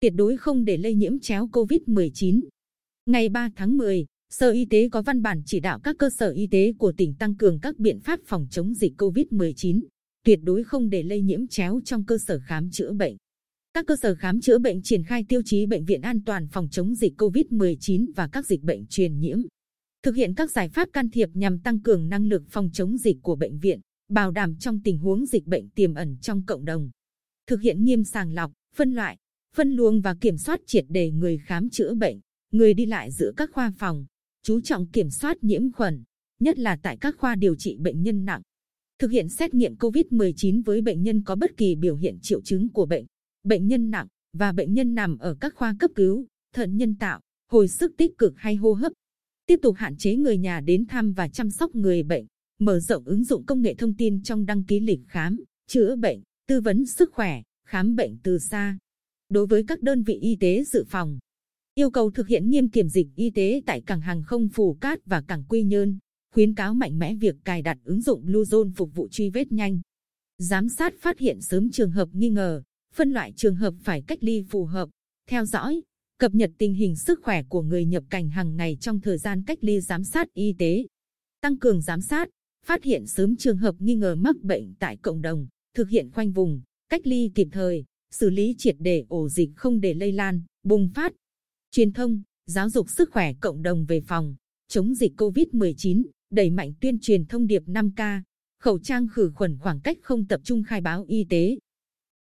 tuyệt đối không để lây nhiễm chéo COVID-19. Ngày 3 tháng 10, Sở Y tế có văn bản chỉ đạo các cơ sở y tế của tỉnh tăng cường các biện pháp phòng chống dịch COVID-19, tuyệt đối không để lây nhiễm chéo trong cơ sở khám chữa bệnh. Các cơ sở khám chữa bệnh triển khai tiêu chí bệnh viện an toàn phòng chống dịch COVID-19 và các dịch bệnh truyền nhiễm. Thực hiện các giải pháp can thiệp nhằm tăng cường năng lực phòng chống dịch của bệnh viện, bảo đảm trong tình huống dịch bệnh tiềm ẩn trong cộng đồng. Thực hiện nghiêm sàng lọc, phân loại, phân luồng và kiểm soát triệt đề người khám chữa bệnh, người đi lại giữa các khoa phòng, chú trọng kiểm soát nhiễm khuẩn, nhất là tại các khoa điều trị bệnh nhân nặng. Thực hiện xét nghiệm COVID-19 với bệnh nhân có bất kỳ biểu hiện triệu chứng của bệnh, bệnh nhân nặng và bệnh nhân nằm ở các khoa cấp cứu, thận nhân tạo, hồi sức tích cực hay hô hấp. Tiếp tục hạn chế người nhà đến thăm và chăm sóc người bệnh, mở rộng ứng dụng công nghệ thông tin trong đăng ký lịch khám, chữa bệnh, tư vấn sức khỏe, khám bệnh từ xa. Đối với các đơn vị y tế dự phòng, yêu cầu thực hiện nghiêm kiểm dịch y tế tại cảng hàng không Phù Cát và cảng Quy Nhơn, khuyến cáo mạnh mẽ việc cài đặt ứng dụng Bluezone phục vụ truy vết nhanh, giám sát phát hiện sớm trường hợp nghi ngờ, phân loại trường hợp phải cách ly phù hợp, theo dõi, cập nhật tình hình sức khỏe của người nhập cảnh hàng ngày trong thời gian cách ly giám sát y tế, tăng cường giám sát, phát hiện sớm trường hợp nghi ngờ mắc bệnh tại cộng đồng, thực hiện khoanh vùng, cách ly kịp thời, xử lý triệt để ổ dịch không để lây lan, bùng phát. Truyền thông, giáo dục sức khỏe cộng đồng về phòng, chống dịch COVID-19, đẩy mạnh tuyên truyền thông điệp 5K, khẩu trang khử khuẩn khoảng cách không tập trung khai báo y tế,